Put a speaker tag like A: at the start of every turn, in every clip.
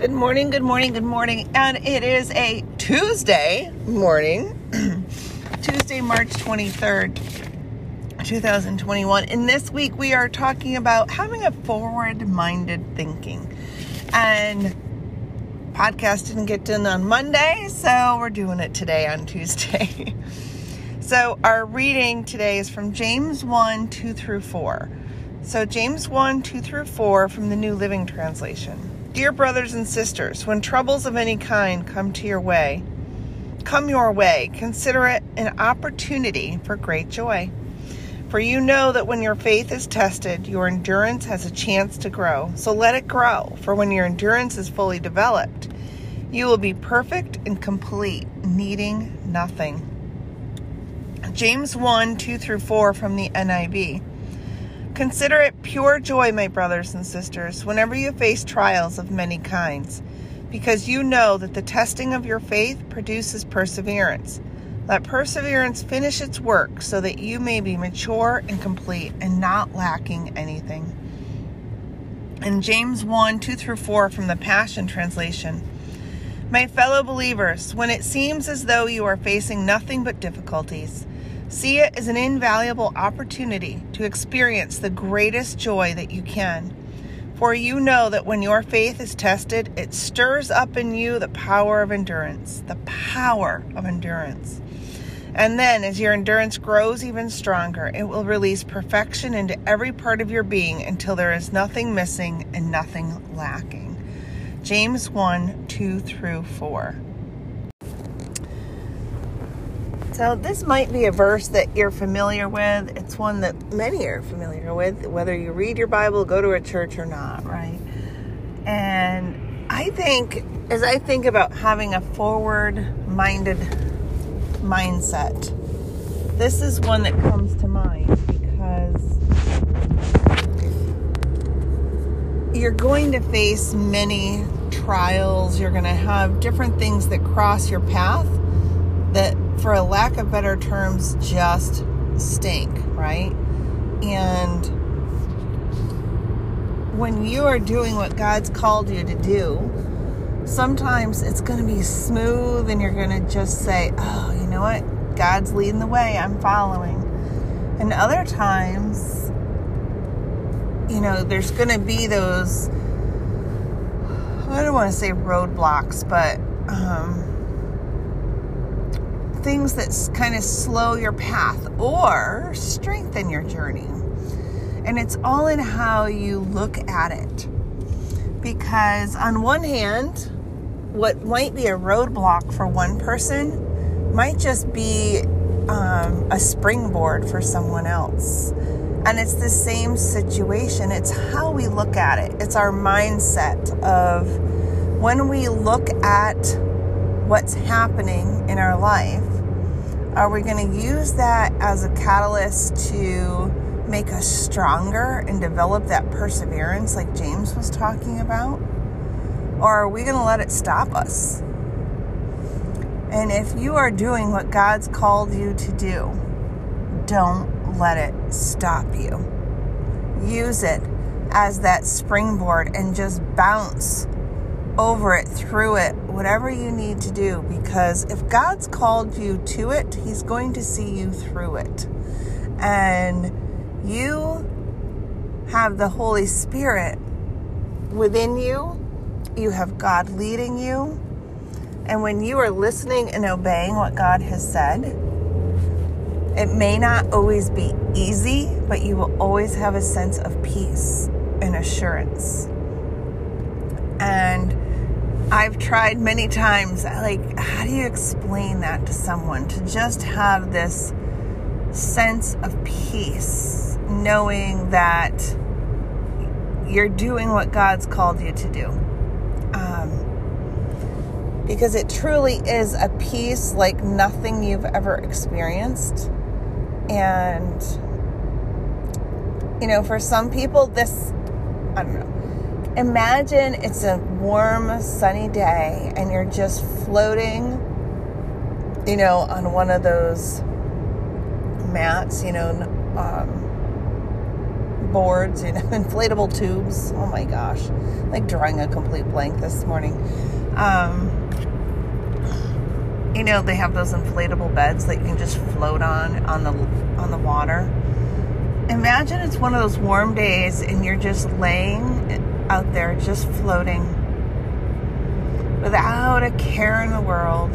A: Good morning, good morning, good morning. And it is a Tuesday morning, Tuesday, March 23rd, 2021. And this week we are talking about having a forward minded thinking. And podcast didn't get done on Monday, so we're doing it today on Tuesday. so our reading today is from James 1 2 through 4. So James 1 2 through 4 from the New Living Translation. Dear brothers and sisters, when troubles of any kind come to your way, come your way, consider it an opportunity for great joy. For you know that when your faith is tested, your endurance has a chance to grow. So let it grow, for when your endurance is fully developed, you will be perfect and complete, needing nothing. James 1 2 through 4 from the NIV. Consider it pure joy, my brothers and sisters, whenever you face trials of many kinds, because you know that the testing of your faith produces perseverance. Let perseverance finish its work so that you may be mature and complete and not lacking anything. In James 1 2 through 4 from the Passion Translation, my fellow believers, when it seems as though you are facing nothing but difficulties, See it as an invaluable opportunity to experience the greatest joy that you can. For you know that when your faith is tested, it stirs up in you the power of endurance. The power of endurance. And then, as your endurance grows even stronger, it will release perfection into every part of your being until there is nothing missing and nothing lacking. James 1 2 through 4. So, this might be a verse that you're familiar with. It's one that many are familiar with, whether you read your Bible, go to a church or not, right? And I think, as I think about having a forward minded mindset, this is one that comes to mind because you're going to face many trials, you're going to have different things that cross your path that for a lack of better terms, just stink, right? And when you are doing what God's called you to do, sometimes it's going to be smooth and you're going to just say, oh, you know what? God's leading the way, I'm following. And other times, you know, there's going to be those, I don't want to say roadblocks, but, um, things that kind of slow your path or strengthen your journey. And it's all in how you look at it. Because, on one hand, what might be a roadblock for one person might just be um, a springboard for someone else. And it's the same situation. It's how we look at it, it's our mindset of when we look at what's happening in our life are we going to use that as a catalyst to make us stronger and develop that perseverance, like James was talking about? Or are we going to let it stop us? And if you are doing what God's called you to do, don't let it stop you. Use it as that springboard and just bounce over it, through it, whatever you need to do. Because if God's called you to it, He's going to see you through it. And you have the Holy Spirit within you, you have God leading you. And when you are listening and obeying what God has said, it may not always be easy, but you will always have a sense of peace and assurance. I've tried many times, like, how do you explain that to someone? To just have this sense of peace, knowing that you're doing what God's called you to do. Um, because it truly is a peace like nothing you've ever experienced. And, you know, for some people, this, I don't know imagine it's a warm, sunny day and you're just floating, you know, on one of those mats, you know, um, boards, you know, inflatable tubes. Oh my gosh, like drawing a complete blank this morning. Um, you know, they have those inflatable beds that you can just float on on the on the water. Imagine it's one of those warm days and you're just laying out there, just floating, without a care in the world,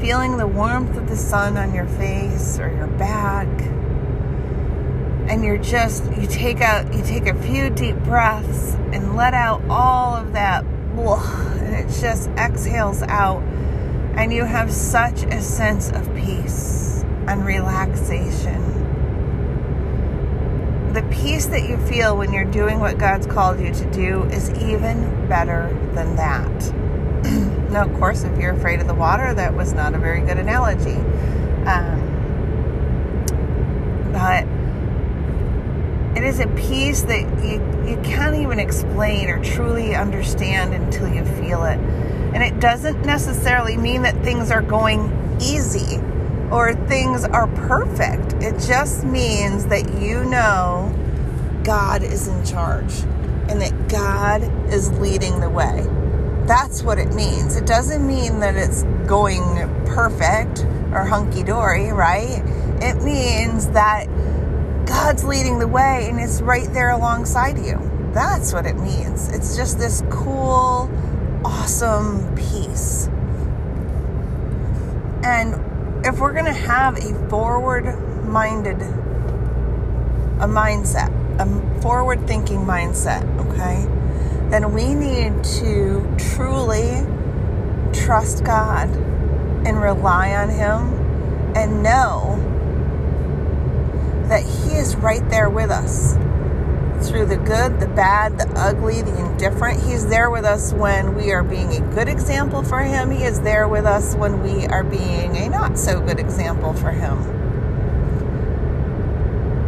A: feeling the warmth of the sun on your face or your back. And you're just you take out you take a few deep breaths and let out all of that and it just exhales out. And you have such a sense of peace and relaxation the peace that you feel when you're doing what God's called you to do is even better than that. now, of course, if you're afraid of the water, that was not a very good analogy. Um, but it is a peace that you, you can't even explain or truly understand until you feel it. And it doesn't necessarily mean that things are going easy or things are perfect. It just means that you know God is in charge and that God is leading the way. That's what it means. It doesn't mean that it's going perfect or hunky dory, right? It means that God's leading the way and it's right there alongside you. That's what it means. It's just this cool, awesome peace. And if we're going to have a forward minded a mindset, a forward thinking mindset, okay? Then we need to truly trust God and rely on him and know that He is right there with us through the good, the bad, the ugly, the indifferent. He's there with us when we are being a good example for Him. He is there with us when we are being a not so good example for Him.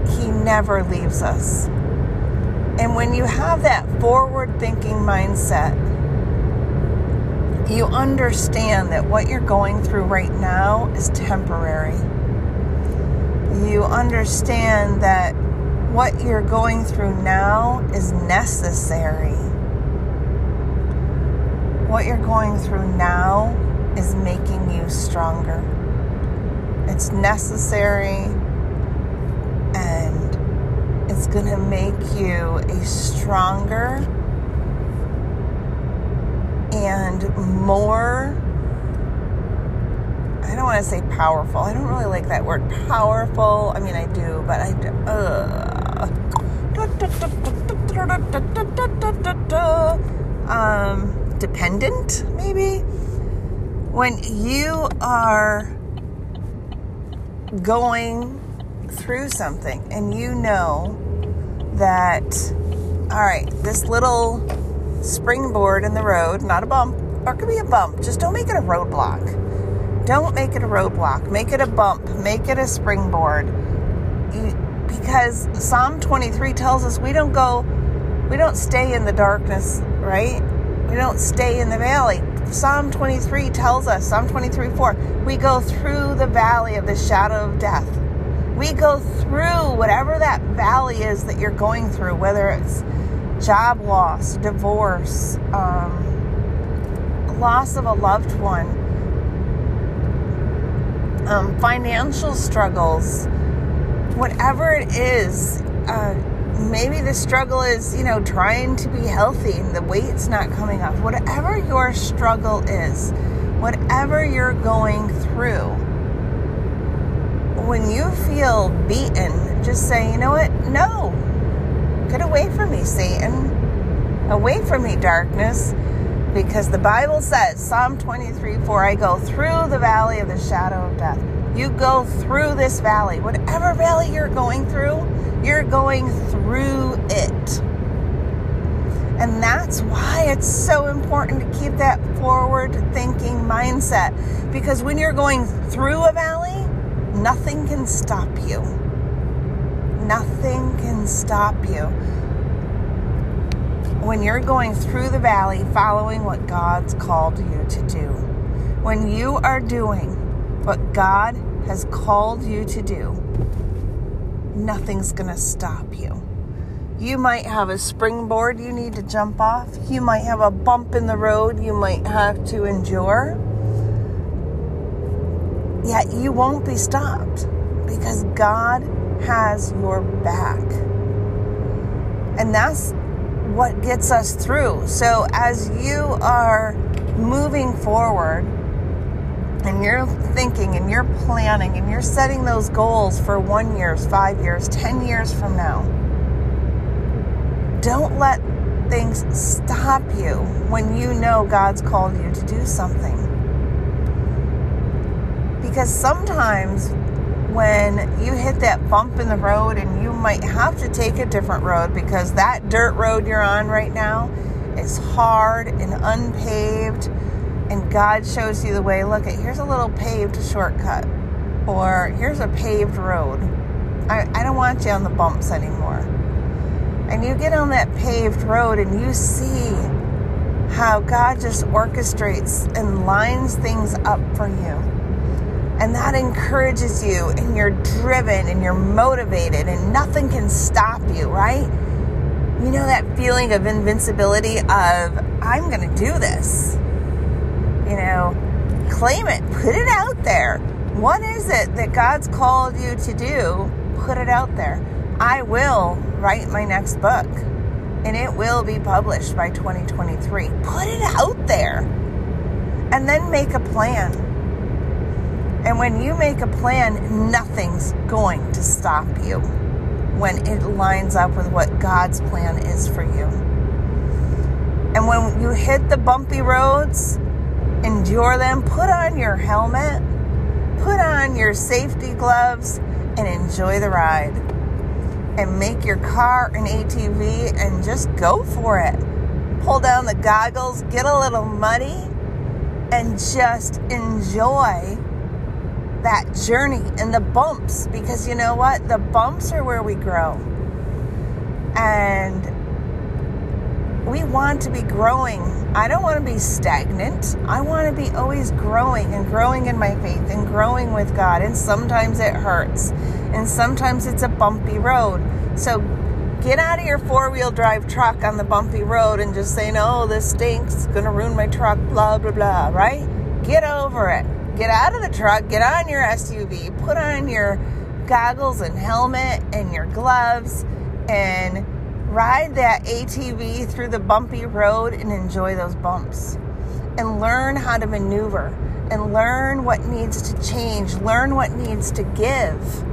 A: He never leaves us. And when you have that forward thinking mindset, you understand that what you're going through right now is temporary you understand that what you're going through now is necessary. What you're going through now is making you stronger. It's necessary and it's going to make you a stronger and more I don't want to say powerful. I don't really like that word powerful. I mean, I do, but I. Uh, um, dependent, maybe. When you are going through something and you know that, all right, this little springboard in the road, not a bump, or it could be a bump, just don't make it a roadblock don't make it a roadblock. Make it a bump. Make it a springboard. You, because Psalm 23 tells us we don't go, we don't stay in the darkness, right? We don't stay in the valley. Psalm 23 tells us, Psalm 23 4, we go through the valley of the shadow of death. We go through whatever that valley is that you're going through, whether it's job loss, divorce, um, loss of a loved one um, financial struggles, whatever it is. Uh, maybe the struggle is, you know, trying to be healthy and the weight's not coming off. Whatever your struggle is, whatever you're going through, when you feel beaten, just say, you know what? No. Get away from me, Satan. Away from me, darkness because the Bible says, Psalm 23 4, I go through the valley of the shadow of death. You go through this valley. Whatever valley you're going through, you're going through it. And that's why it's so important to keep that forward thinking mindset. Because when you're going through a valley, nothing can stop you. Nothing can stop you when you're going through the valley following what God's called you to do. When you are doing what God has called you to do, nothing's going to stop you. You might have a springboard you need to jump off. You might have a bump in the road you might have to endure. Yet you won't be stopped because God has your back. And that's what gets us through. So as you are moving forward, and you're thinking and you're planning and you're setting those goals for one years, five years, ten years from now, don't let things stop you when you know God's called you to do something. Because sometimes when you hit that bump in the road and you might have to take a different road because that dirt road you're on right now is hard and unpaved and God shows you the way look at here's a little paved shortcut or here's a paved road I, I don't want you on the bumps anymore and you get on that paved road and you see how God just orchestrates and lines things up for you and that encourages you, and you're driven and you're motivated, and nothing can stop you, right? You know that feeling of invincibility of, I'm going to do this. You know, claim it, put it out there. What is it that God's called you to do? Put it out there. I will write my next book and it will be published by 2023. Put it out there and then make a plan and when you make a plan, nothing's going to stop you when it lines up with what God's plan is for you. And when you hit the bumpy roads, endure them, put on your helmet, put on your safety gloves, and enjoy the ride. And make your car an ATV and just go for it. Pull down the goggles, get a little muddy, and just enjoy that journey and the bumps because you know what? The bumps are where we grow. And we want to be growing. I don't want to be stagnant. I want to be always growing and growing in my faith and growing with God. And sometimes it hurts. And sometimes it's a bumpy road. So get out of your four wheel drive truck on the bumpy road and just say, no, this stinks. It's going to ruin my truck, blah, blah, blah, right? Get over it get out of the truck, get on your SUV, put on your goggles and helmet and your gloves, and ride that ATV through the bumpy road and enjoy those bumps. And learn how to maneuver and learn what needs to change, learn what needs to give.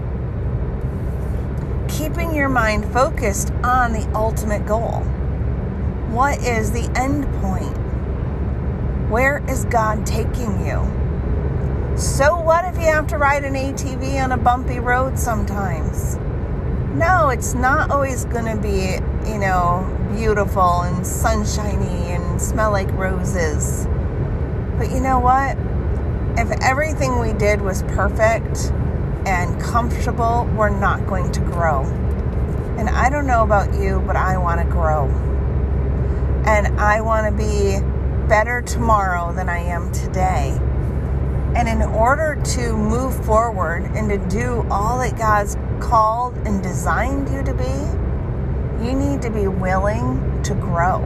A: Keeping your mind focused on the ultimate goal. What is the end point? Where is God taking you? So what if you have to ride an ATV on a bumpy road sometimes? No, it's not always going to be, you know, beautiful and sunshiny and smell like roses. But you know what? If everything we did was perfect and comfortable, we're not going to grow. And I don't know about you, but I want to grow. And I want to be better tomorrow than I am today. And in order to move forward and to do all that God's called and designed you to be, you need to be willing to grow.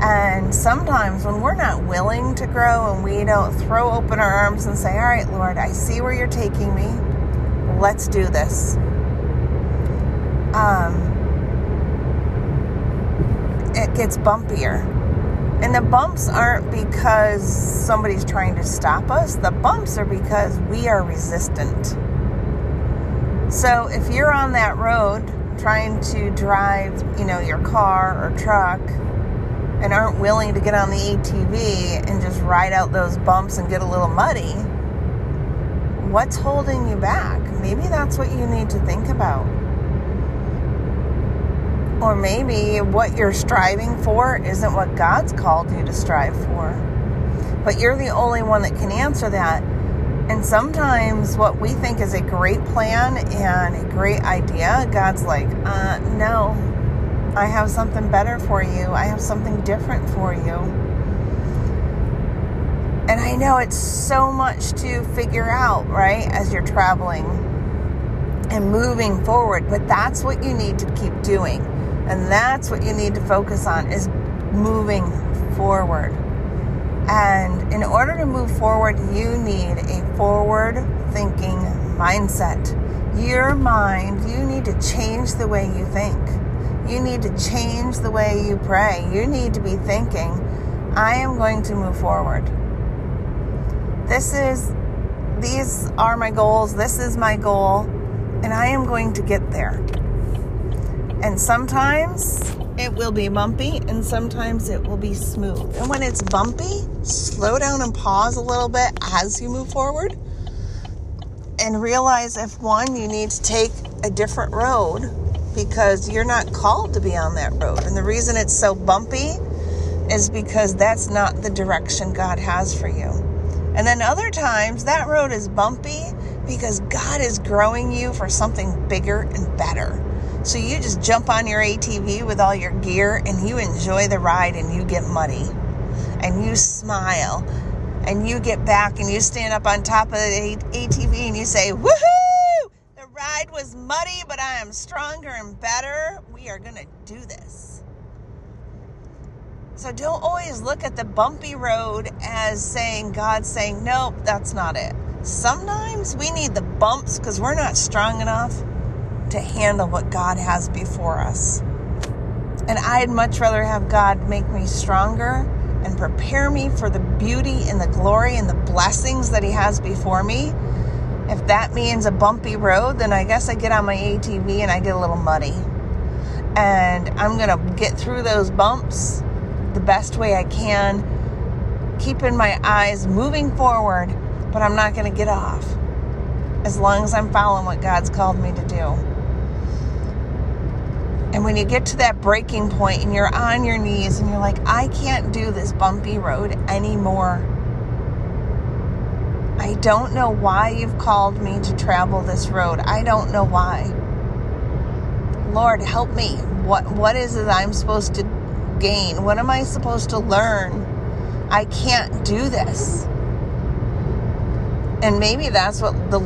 A: And sometimes when we're not willing to grow and we don't throw open our arms and say, All right, Lord, I see where you're taking me. Let's do this. Um, it gets bumpier and the bumps aren't because somebody's trying to stop us, the bumps are because we are resistant. So if you're on that road trying to drive, you know, your car or truck and aren't willing to get on the ATV and just ride out those bumps and get a little muddy, what's holding you back? Maybe that's what you need to think about. Or maybe what you're striving for isn't what God's called you to strive for. But you're the only one that can answer that. And sometimes what we think is a great plan and a great idea, God's like, uh, no, I have something better for you. I have something different for you. And I know it's so much to figure out, right, as you're traveling and moving forward. But that's what you need to keep doing. And that's what you need to focus on is moving forward. And in order to move forward, you need a forward thinking mindset. Your mind, you need to change the way you think. You need to change the way you pray. You need to be thinking, I am going to move forward. This is, these are my goals. This is my goal. And I am going to get there. And sometimes it will be bumpy and sometimes it will be smooth. And when it's bumpy, slow down and pause a little bit as you move forward and realize if one, you need to take a different road because you're not called to be on that road. And the reason it's so bumpy is because that's not the direction God has for you. And then other times that road is bumpy because God is growing you for something bigger and better. So you just jump on your ATV with all your gear and you enjoy the ride and you get muddy and you smile and you get back and you stand up on top of the ATV and you say, Woohoo! The ride was muddy, but I am stronger and better. We are going to do this. So don't always look at the bumpy road as saying, God saying, Nope, that's not it. Sometimes we need the bumps because we're not strong enough to handle what God has before us. And I'd much rather have God make me stronger and prepare me for the beauty and the glory and the blessings that He has before me. If that means a bumpy road, then I guess I get on my ATV and I get a little muddy. And I'm going to get through those bumps the best way I can, keeping my eyes moving forward, but I'm not going to get off as long as I'm following what God's called me to do. And when you get to that breaking point and you're on your knees and you're like, I can't do this bumpy road anymore. I don't know why you've called me to travel this road. I don't know why. Lord, help me. What what is it I'm supposed to gain? What am I supposed to learn? I can't do this. And maybe that's what the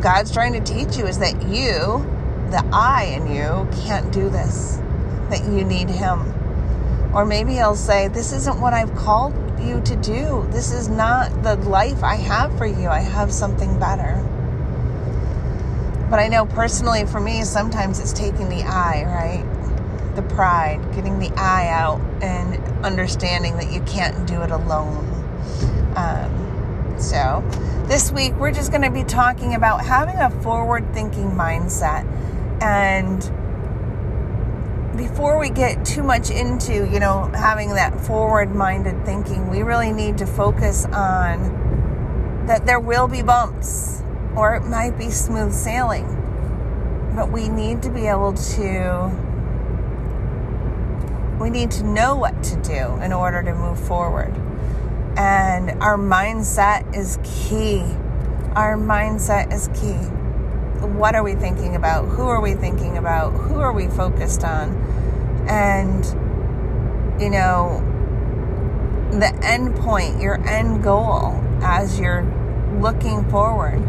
A: God's trying to teach you is that you the I in you can't do this, that you need Him. Or maybe He'll say, This isn't what I've called you to do. This is not the life I have for you. I have something better. But I know personally for me, sometimes it's taking the I, right? The pride, getting the I out, and understanding that you can't do it alone. Um, so, this week we're just going to be talking about having a forward thinking mindset and before we get too much into, you know, having that forward minded thinking, we really need to focus on that there will be bumps or it might be smooth sailing. But we need to be able to, we need to know what to do in order to move forward. And our mindset is key. Our mindset is key what are we thinking about? Who are we thinking about? Who are we focused on? And, you know, the end point, your end goal as you're looking forward,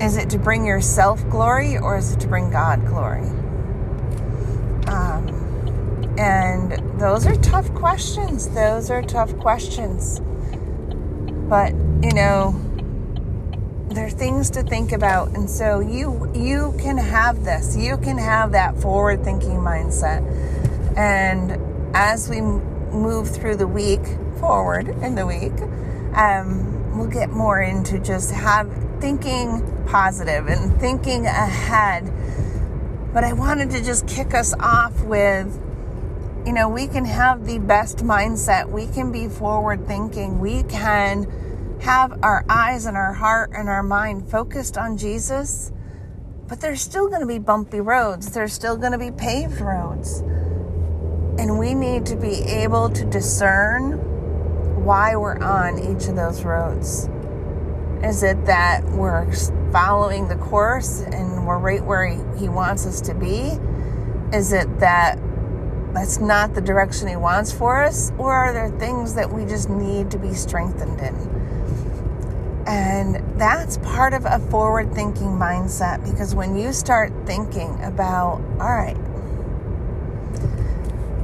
A: is it to bring yourself glory or is it to bring God glory? Um, and those are tough questions. Those are tough questions. But, you know, there are things to think about and so you you can have this. You can have that forward thinking mindset. And as we move through the week forward in the week um, we'll get more into just have thinking positive and thinking ahead. But i wanted to just kick us off with you know we can have the best mindset. We can be forward thinking we can have our eyes and our heart and our mind focused on Jesus, but there's still going to be bumpy roads. There's still going to be paved roads. And we need to be able to discern why we're on each of those roads. Is it that we're following the course and we're right where he, wants us to be? Is it that that's not the direction he wants for us? Or are there things that we just need to be strengthened in? And that's part of a forward thinking mindset because when you start thinking about, all right,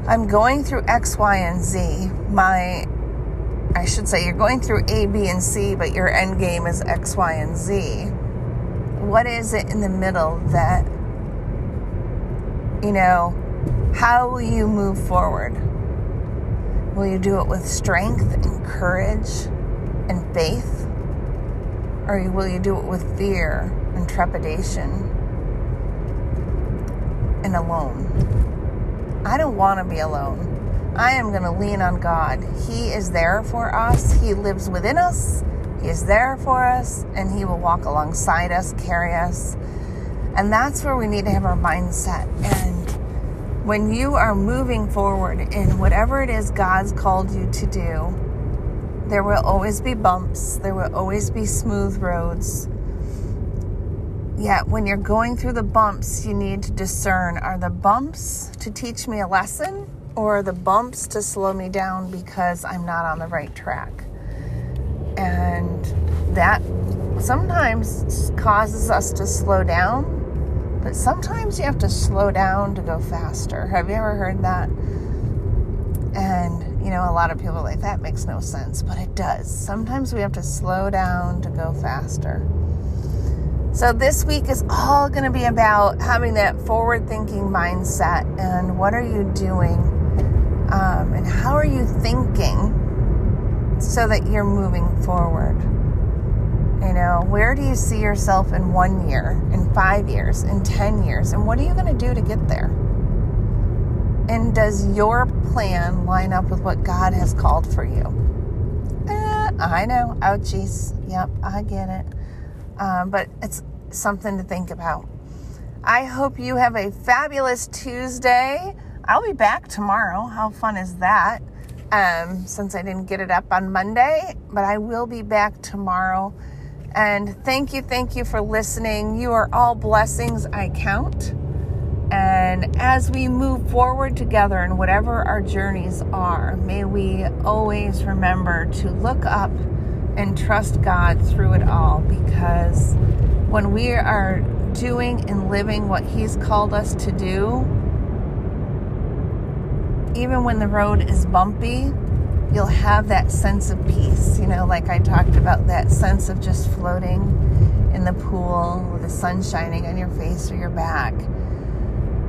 A: I'm going through X, Y, and Z, my I should say you're going through A, B, and C, but your end game is X, Y, and Z. What is it in the middle that, you know, how will you move forward? Will you do it with strength and courage and faith? Or will you do it with fear and trepidation and alone? I don't want to be alone. I am going to lean on God. He is there for us, He lives within us, He is there for us, and He will walk alongside us, carry us. And that's where we need to have our mindset. And when you are moving forward in whatever it is God's called you to do, there will always be bumps, there will always be smooth roads. Yet, when you're going through the bumps, you need to discern are the bumps to teach me a lesson? or the bumps to slow me down because I'm not on the right track. And that sometimes causes us to slow down, but sometimes you have to slow down to go faster. Have you ever heard that? And, you know, a lot of people are like, that makes no sense, but it does. Sometimes we have to slow down to go faster. So, this week is all going to be about having that forward thinking mindset and what are you doing um, and how are you thinking so that you're moving forward? You know, where do you see yourself in one year, in five years, in 10 years? And what are you going to do to get there? And does your plan line up with what God has called for you? Eh, I know. Ouchies. Yep, I get it. Um, but it's something to think about. I hope you have a fabulous Tuesday. I'll be back tomorrow. How fun is that? Um, since I didn't get it up on Monday, but I will be back tomorrow. And thank you, thank you for listening. You are all blessings I count. And as we move forward together in whatever our journeys are, may we always remember to look up and trust God through it all because when we are doing and living what He's called us to do, even when the road is bumpy, you'll have that sense of peace. You know, like I talked about that sense of just floating in the pool with the sun shining on your face or your back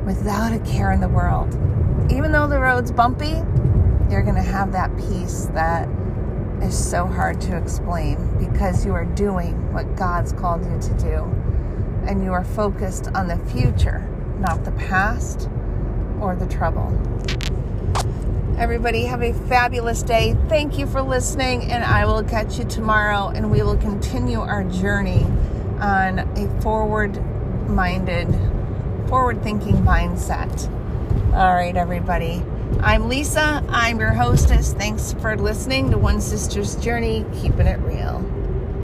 A: without a care in the world. Even though the road's bumpy, you're going to have that peace that is so hard to explain because you are doing what God's called you to do. And you are focused on the future, not the past or the trouble. Everybody, have a fabulous day. Thank you for listening, and I will catch you tomorrow, and we will continue our journey on a forward minded, forward thinking mindset. All right, everybody. I'm Lisa. I'm your hostess. Thanks for listening to One Sister's Journey, keeping it real.